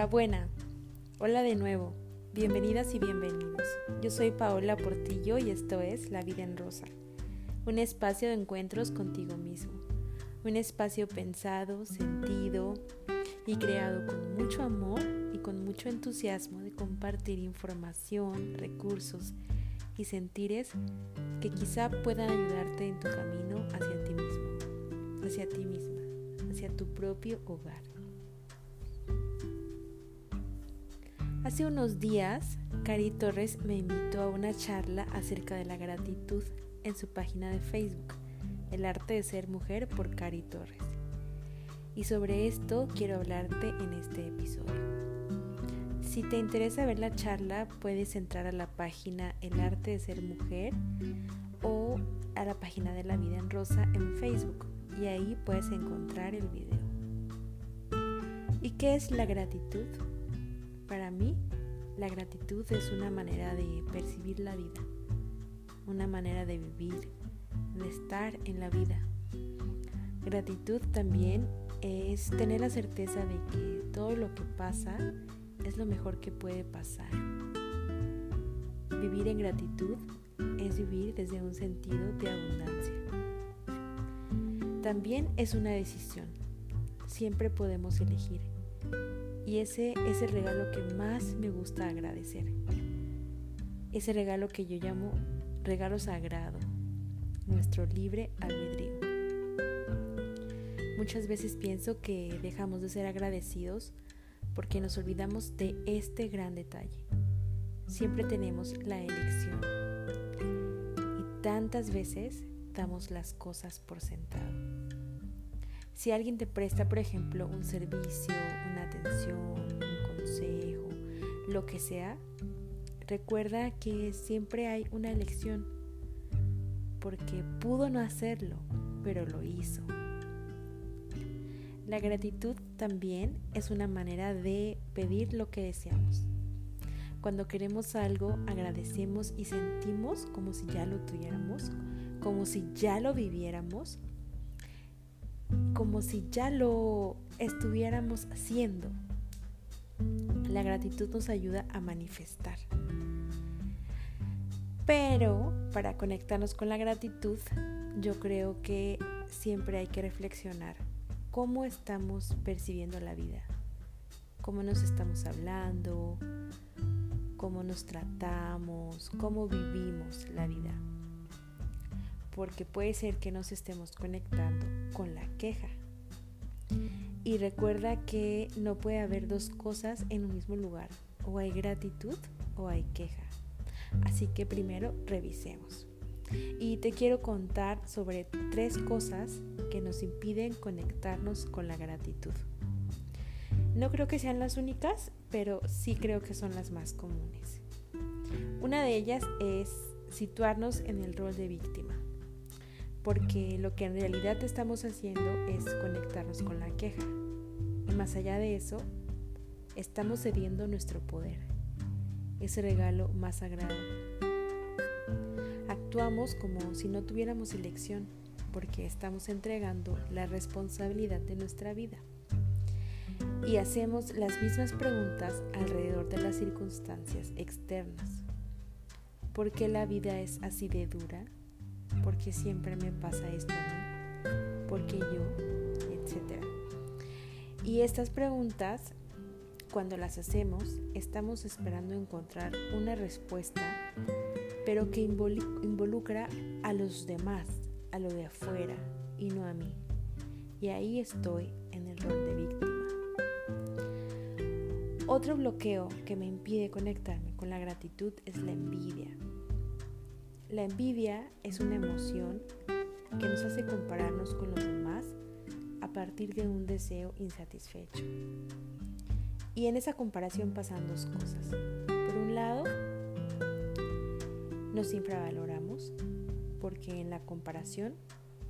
Enhorabuena. Hola de nuevo. Bienvenidas y bienvenidos. Yo soy Paola Portillo y esto es La Vida en Rosa, un espacio de encuentros contigo mismo. Un espacio pensado, sentido y creado con mucho amor y con mucho entusiasmo de compartir información, recursos y sentires que quizá puedan ayudarte en tu camino hacia ti mismo, hacia ti misma, hacia tu propio hogar. Hace unos días, Cari Torres me invitó a una charla acerca de la gratitud en su página de Facebook, El arte de ser mujer por Cari Torres. Y sobre esto quiero hablarte en este episodio. Si te interesa ver la charla, puedes entrar a la página El arte de ser mujer o a la página de La Vida en Rosa en Facebook y ahí puedes encontrar el video. ¿Y qué es la gratitud? La gratitud es una manera de percibir la vida, una manera de vivir, de estar en la vida. Gratitud también es tener la certeza de que todo lo que pasa es lo mejor que puede pasar. Vivir en gratitud es vivir desde un sentido de abundancia. También es una decisión. Siempre podemos elegir y ese es el regalo que más me gusta agradecer. Ese regalo que yo llamo regalo sagrado, nuestro libre albedrío. Muchas veces pienso que dejamos de ser agradecidos porque nos olvidamos de este gran detalle. Siempre tenemos la elección. Y tantas veces damos las cosas por sentado. Si alguien te presta, por ejemplo, un servicio, una atención, un consejo, lo que sea, recuerda que siempre hay una elección, porque pudo no hacerlo, pero lo hizo. La gratitud también es una manera de pedir lo que deseamos. Cuando queremos algo, agradecemos y sentimos como si ya lo tuviéramos, como si ya lo viviéramos como si ya lo estuviéramos haciendo. La gratitud nos ayuda a manifestar. Pero para conectarnos con la gratitud, yo creo que siempre hay que reflexionar cómo estamos percibiendo la vida, cómo nos estamos hablando, cómo nos tratamos, cómo vivimos la vida porque puede ser que nos estemos conectando con la queja. Y recuerda que no puede haber dos cosas en un mismo lugar. O hay gratitud o hay queja. Así que primero revisemos. Y te quiero contar sobre tres cosas que nos impiden conectarnos con la gratitud. No creo que sean las únicas, pero sí creo que son las más comunes. Una de ellas es situarnos en el rol de víctima porque lo que en realidad estamos haciendo es conectarnos con la queja. Y más allá de eso, estamos cediendo nuestro poder, ese regalo más sagrado. Actuamos como si no tuviéramos elección, porque estamos entregando la responsabilidad de nuestra vida. Y hacemos las mismas preguntas alrededor de las circunstancias externas. ¿Por qué la vida es así de dura? ¿Por qué siempre me pasa esto a mí? ¿Por qué yo? Etcétera. Y estas preguntas, cuando las hacemos, estamos esperando encontrar una respuesta, pero que involucra a los demás, a lo de afuera y no a mí. Y ahí estoy en el rol de víctima. Otro bloqueo que me impide conectarme con la gratitud es la envidia. La envidia es una emoción que nos hace compararnos con los demás a partir de un deseo insatisfecho. Y en esa comparación pasan dos cosas. Por un lado, nos infravaloramos porque en la comparación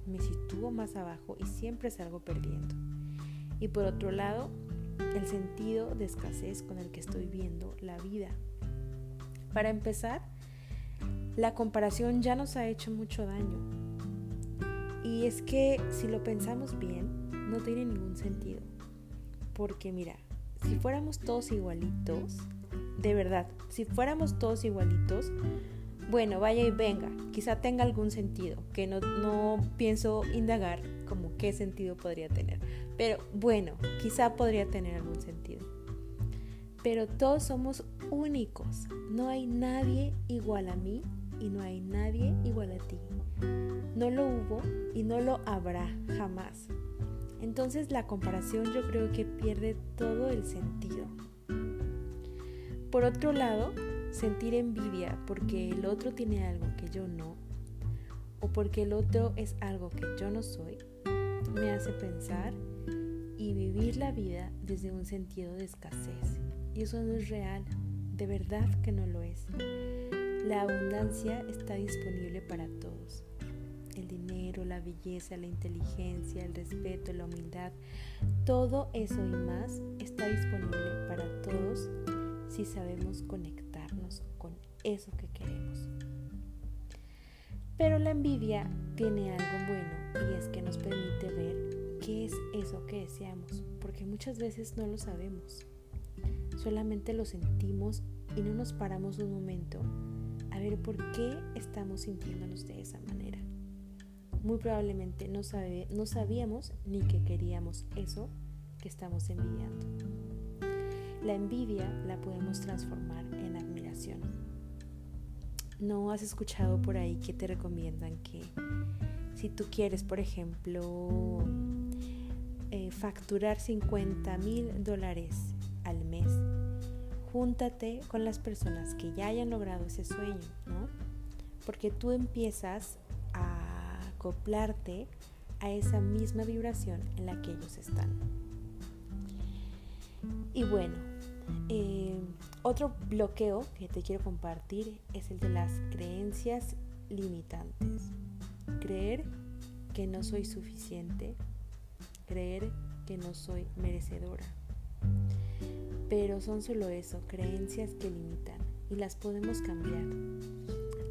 me sitúo más abajo y siempre salgo perdiendo. Y por otro lado, el sentido de escasez con el que estoy viendo la vida. Para empezar, la comparación ya nos ha hecho mucho daño. Y es que si lo pensamos bien, no tiene ningún sentido. Porque mira, si fuéramos todos igualitos, de verdad, si fuéramos todos igualitos, bueno, vaya y venga, quizá tenga algún sentido, que no, no pienso indagar como qué sentido podría tener. Pero bueno, quizá podría tener algún sentido. Pero todos somos únicos, no hay nadie igual a mí y no hay nadie igual a ti. No lo hubo y no lo habrá jamás. Entonces la comparación yo creo que pierde todo el sentido. Por otro lado, sentir envidia porque el otro tiene algo que yo no, o porque el otro es algo que yo no soy, me hace pensar y vivir la vida desde un sentido de escasez. Y eso no es real, de verdad que no lo es. La abundancia está disponible para todos. El dinero, la belleza, la inteligencia, el respeto, la humildad, todo eso y más está disponible para todos si sabemos conectarnos con eso que queremos. Pero la envidia tiene algo bueno y es que nos permite ver qué es eso que deseamos, porque muchas veces no lo sabemos. Solamente lo sentimos y no nos paramos un momento a ver por qué estamos sintiéndonos de esa manera. Muy probablemente no, no sabíamos ni que queríamos eso que estamos envidiando. La envidia la podemos transformar en admiración. ¿No has escuchado por ahí que te recomiendan que si tú quieres, por ejemplo, eh, facturar 50 mil dólares al mes, júntate con las personas que ya hayan logrado ese sueño, ¿no? Porque tú empiezas a acoplarte a esa misma vibración en la que ellos están. Y bueno, eh, otro bloqueo que te quiero compartir es el de las creencias limitantes. Creer que no soy suficiente, creer que no soy merecedora. Pero son solo eso, creencias que limitan y las podemos cambiar.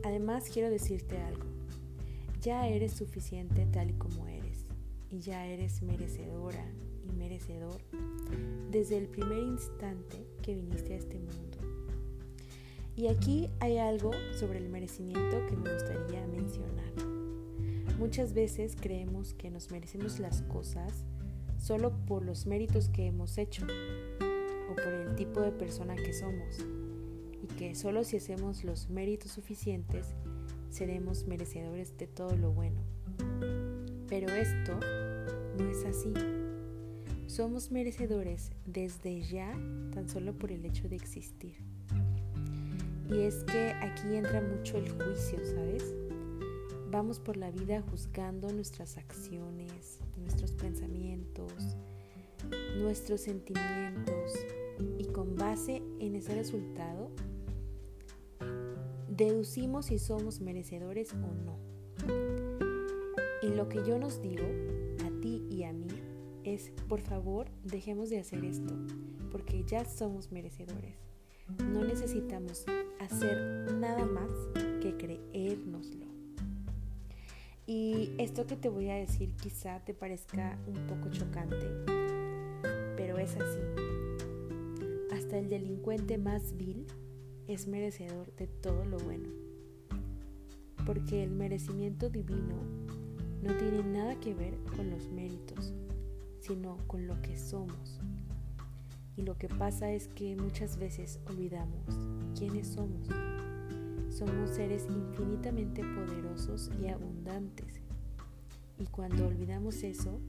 Además quiero decirte algo, ya eres suficiente tal y como eres y ya eres merecedora y merecedor desde el primer instante que viniste a este mundo. Y aquí hay algo sobre el merecimiento que me gustaría mencionar. Muchas veces creemos que nos merecemos las cosas solo por los méritos que hemos hecho o por el tipo de persona que somos y que solo si hacemos los méritos suficientes seremos merecedores de todo lo bueno. Pero esto no es así. Somos merecedores desde ya tan solo por el hecho de existir. Y es que aquí entra mucho el juicio, ¿sabes? Vamos por la vida juzgando nuestras acciones, nuestros pensamientos, nuestros sentimientos con base en ese resultado deducimos si somos merecedores o no. Y lo que yo nos digo, a ti y a mí, es, por favor, dejemos de hacer esto, porque ya somos merecedores. No necesitamos hacer nada más que creérnoslo. Y esto que te voy a decir quizá te parezca un poco chocante, pero es así. Hasta el delincuente más vil es merecedor de todo lo bueno, porque el merecimiento divino no tiene nada que ver con los méritos, sino con lo que somos. Y lo que pasa es que muchas veces olvidamos quiénes somos. Somos seres infinitamente poderosos y abundantes. Y cuando olvidamos eso,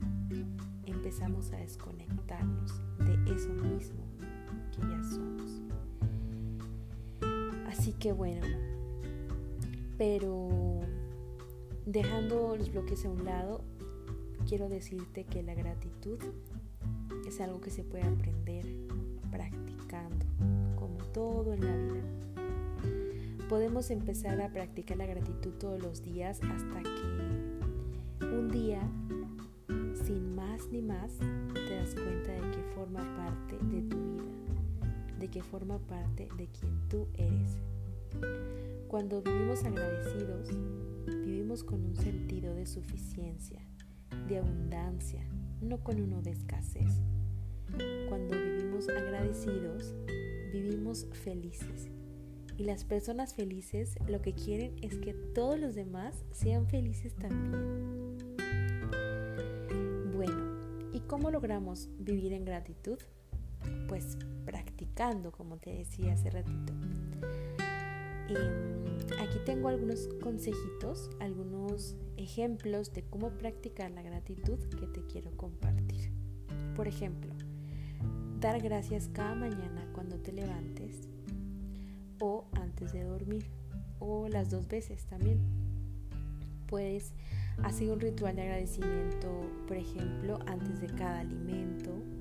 empezamos a desconectarnos de eso mismo somos. Así que bueno, pero dejando los bloques a un lado, quiero decirte que la gratitud es algo que se puede aprender practicando, como todo en la vida. Podemos empezar a practicar la gratitud todos los días hasta que un día, sin más ni más, te das cuenta de que forma parte de tu vida, que forma parte de quien tú eres. Cuando vivimos agradecidos, vivimos con un sentido de suficiencia de abundancia, no con uno de escasez. cuando vivimos agradecidos, vivimos felices. Y las personas felices lo que quieren es que todos los demás sean felices también. Bueno, ¿y cómo logramos vivir en gratitud? Pues como te decía hace ratito. aquí tengo algunos consejitos, algunos ejemplos de cómo practicar la gratitud que te quiero compartir. Por ejemplo, dar gracias cada mañana cuando te levantes o antes de dormir o las dos veces también. Puedes hacer un ritual de agradecimiento, por ejemplo, antes de cada alimento.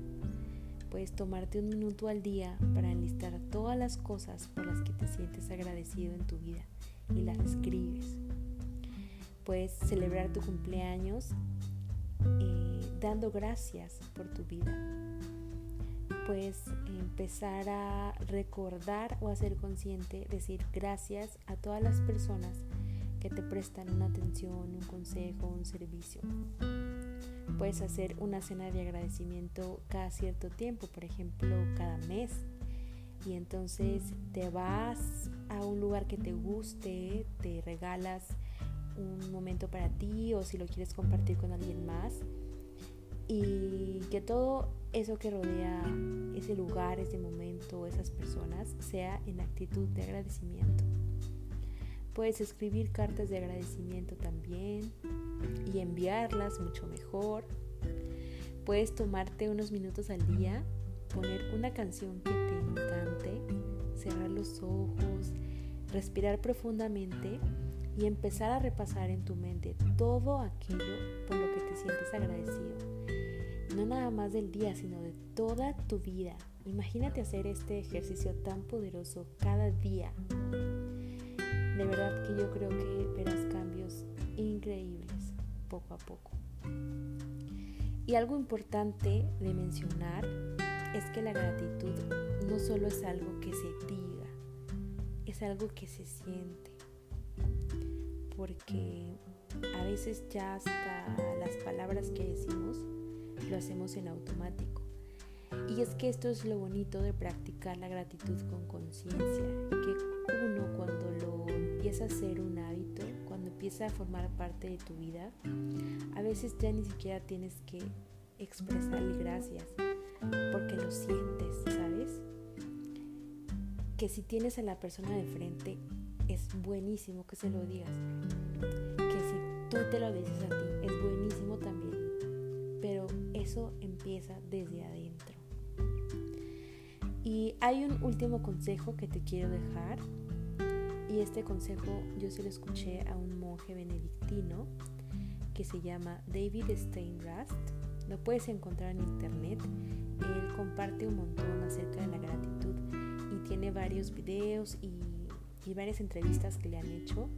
Puedes tomarte un minuto al día para enlistar todas las cosas por las que te sientes agradecido en tu vida y las escribes. Puedes celebrar tu cumpleaños eh, dando gracias por tu vida. Puedes empezar a recordar o a ser consciente, decir gracias a todas las personas que te prestan una atención, un consejo, un servicio. Puedes hacer una cena de agradecimiento cada cierto tiempo, por ejemplo, cada mes. Y entonces te vas a un lugar que te guste, te regalas un momento para ti o si lo quieres compartir con alguien más. Y que todo eso que rodea ese lugar, ese momento, esas personas, sea en actitud de agradecimiento. Puedes escribir cartas de agradecimiento también y enviarlas mucho mejor. Puedes tomarte unos minutos al día, poner una canción que te encante, cerrar los ojos, respirar profundamente y empezar a repasar en tu mente todo aquello por lo que te sientes agradecido. No nada más del día, sino de toda tu vida. Imagínate hacer este ejercicio tan poderoso cada día. De verdad que yo creo que verás cambios increíbles poco a poco. Y algo importante de mencionar es que la gratitud no solo es algo que se diga, es algo que se siente porque a veces ya hasta las palabras que decimos lo hacemos en automático. Y es que esto es lo bonito de practicar la gratitud con conciencia, que uno cuando empieza a ser un hábito, cuando empieza a formar parte de tu vida, a veces ya ni siquiera tienes que expresarle gracias, porque lo sientes, ¿sabes? Que si tienes a la persona de frente, es buenísimo que se lo digas. Que si tú te lo dices a ti, es buenísimo también. Pero eso empieza desde adentro. Y hay un último consejo que te quiero dejar. Y este consejo yo se lo escuché a un monje benedictino que se llama David Steinrast. Lo puedes encontrar en internet. Él comparte un montón acerca de la gratitud y tiene varios videos y varias entrevistas que le han hecho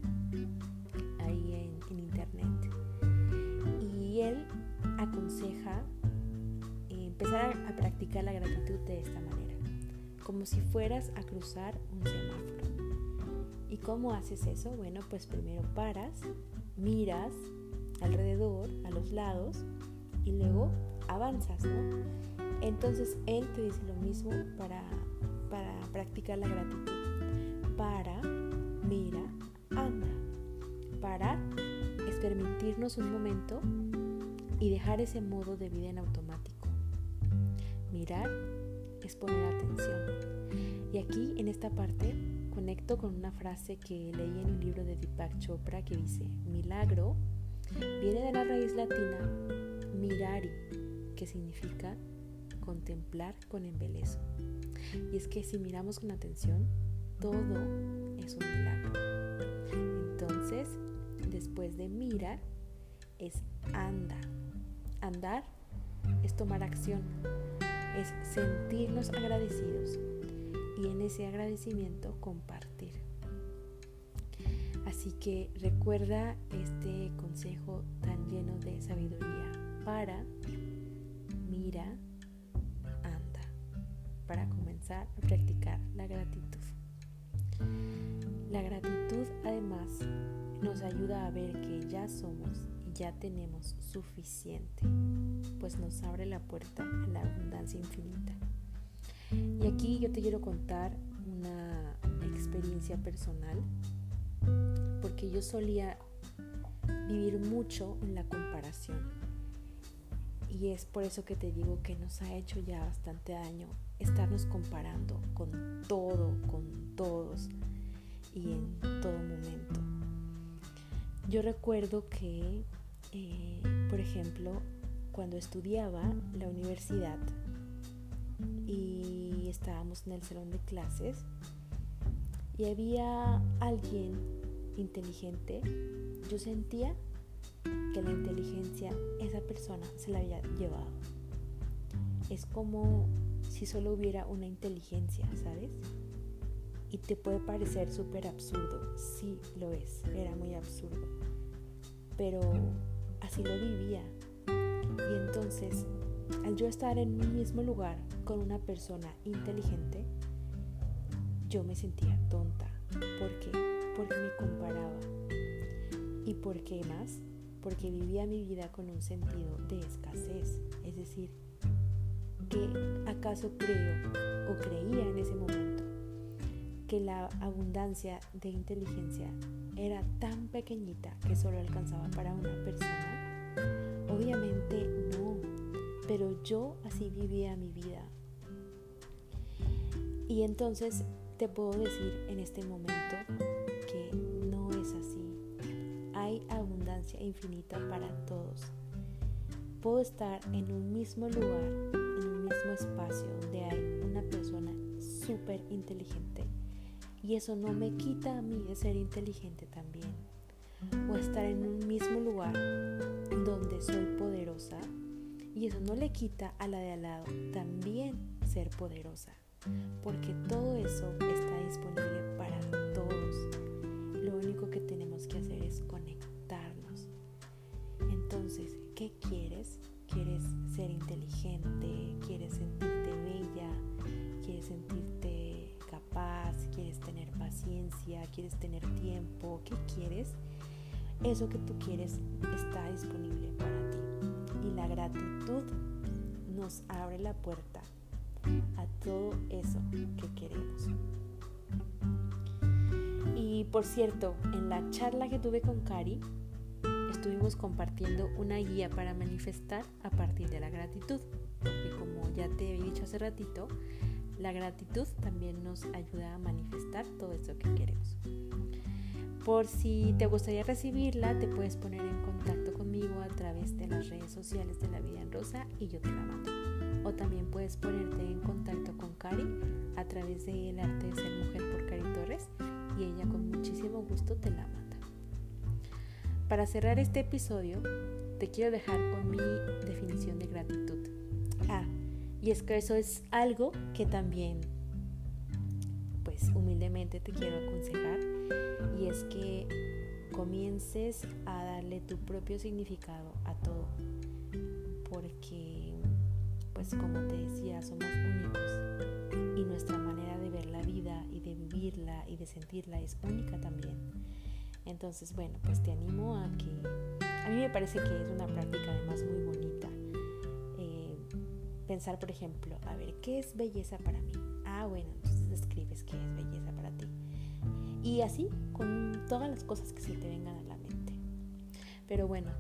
ahí en, internet. Y él aconseja eh, empezar a, practicar la gratitud de esta manera, como si fueras a cruzar un semáforo. ¿Y cómo haces eso? Bueno, pues primero paras, miras alrededor, a los lados, y luego avanzas, ¿no? Entonces él te dice lo mismo para, para practicar la gratitud para, mira, anda. Parar es permitirnos un momento y dejar ese modo de vida en automático. Mirar es poner atención. Y aquí, en esta parte, conecto con una frase que leí en un libro de Deepak Chopra que dice, milagro viene de la raíz latina mirari, que significa contemplar con embelezo. Y es que si miramos con atención, todo es un milagro. Entonces, después de mirar, es anda. Andar es tomar acción, es sentirnos agradecidos y en ese agradecimiento compartir. Así que recuerda este consejo tan lleno de sabiduría para, mira, anda, para comenzar a practicar la gratitud. La gratitud además nos ayuda a ver que ya somos ya tenemos suficiente, pues nos abre la puerta a la abundancia infinita. Y aquí yo te quiero contar una experiencia personal, porque yo solía vivir mucho en la comparación. Y es por eso que te digo que nos ha hecho ya bastante daño estarnos comparando con todo, con todos y en todo momento. Yo recuerdo que, eh, por ejemplo, cuando estudiaba la universidad y estábamos en el salón de clases y había alguien inteligente, yo sentía que la inteligencia esa persona se la había llevado. Es como si solo hubiera una inteligencia, ¿sabes? Y te puede parecer súper absurdo, sí lo es, era muy absurdo, pero así lo vivía. Y entonces, al yo estar en un mismo lugar con una persona inteligente, yo me sentía tonta. ¿Por qué? Porque me comparaba. ¿Y por qué más? Porque vivía mi vida con un sentido de escasez. Es decir, que acaso creo o creía en ese momento que la abundancia de inteligencia era tan pequeñita que solo alcanzaba para una persona? Obviamente no, pero yo así vivía mi vida. Y entonces te puedo decir en este momento que no es así. Hay abundancia infinita para todos. Puedo estar en un mismo lugar, en un mismo espacio donde hay una persona súper inteligente y eso no me quita a mí de ser inteligente también. O estar en un mismo lugar donde soy poderosa y eso no le quita a la de al lado también ser poderosa. Porque todo eso está disponible para todos. Lo único que tenemos que hacer es conectarnos. Entonces, ¿qué quieres? ¿Quieres ser inteligente? ¿Quieres sentirte bella? ¿Quieres sentirte capaz? ¿Quieres tener paciencia? ¿Quieres tener tiempo? ¿Qué quieres? Eso que tú quieres está disponible para ti. La gratitud nos abre la puerta a todo eso que queremos. Y por cierto, en la charla que tuve con Cari, estuvimos compartiendo una guía para manifestar a partir de la gratitud. Y como ya te he dicho hace ratito, la gratitud también nos ayuda a manifestar todo eso que queremos. Por si te gustaría recibirla, te puedes poner en contacto a través de las redes sociales de La Vida en Rosa y yo te la mando. O también puedes ponerte en contacto con Cari a través de El Arte de Ser Mujer por Cari Torres y ella con muchísimo gusto te la manda. Para cerrar este episodio, te quiero dejar con mi definición de gratitud. Ah, y es que eso es algo que también, pues humildemente te quiero aconsejar y es que comiences a darle tu propio significado a todo. Porque, pues como te decía, somos únicos y nuestra manera de ver la vida y de vivirla y de sentirla es única también. Entonces, bueno, pues te animo a que... A mí me parece que es una práctica además muy bonita. Eh, pensar, por ejemplo, a ver, ¿qué es belleza para mí? Ah, bueno, entonces escribes qué es belleza para ti. Y así con todas las cosas que se te vengan a la mente. Pero bueno,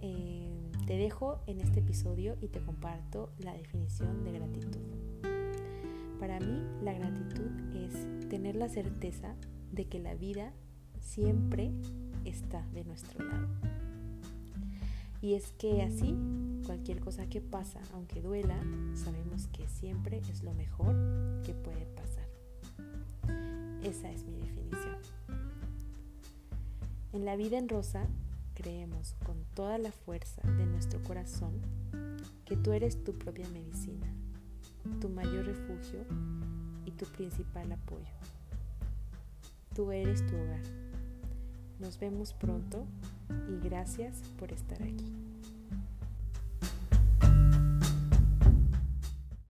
eh, te dejo en este episodio y te comparto la definición de gratitud. Para mí la gratitud es tener la certeza de que la vida siempre está de nuestro lado. Y es que así, cualquier cosa que pasa, aunque duela, sabemos que siempre es lo mejor que puede pasar. Esa es mi definición. En la vida en rosa creemos con toda la fuerza de nuestro corazón que tú eres tu propia medicina, tu mayor refugio y tu principal apoyo. Tú eres tu hogar. Nos vemos pronto y gracias por estar aquí.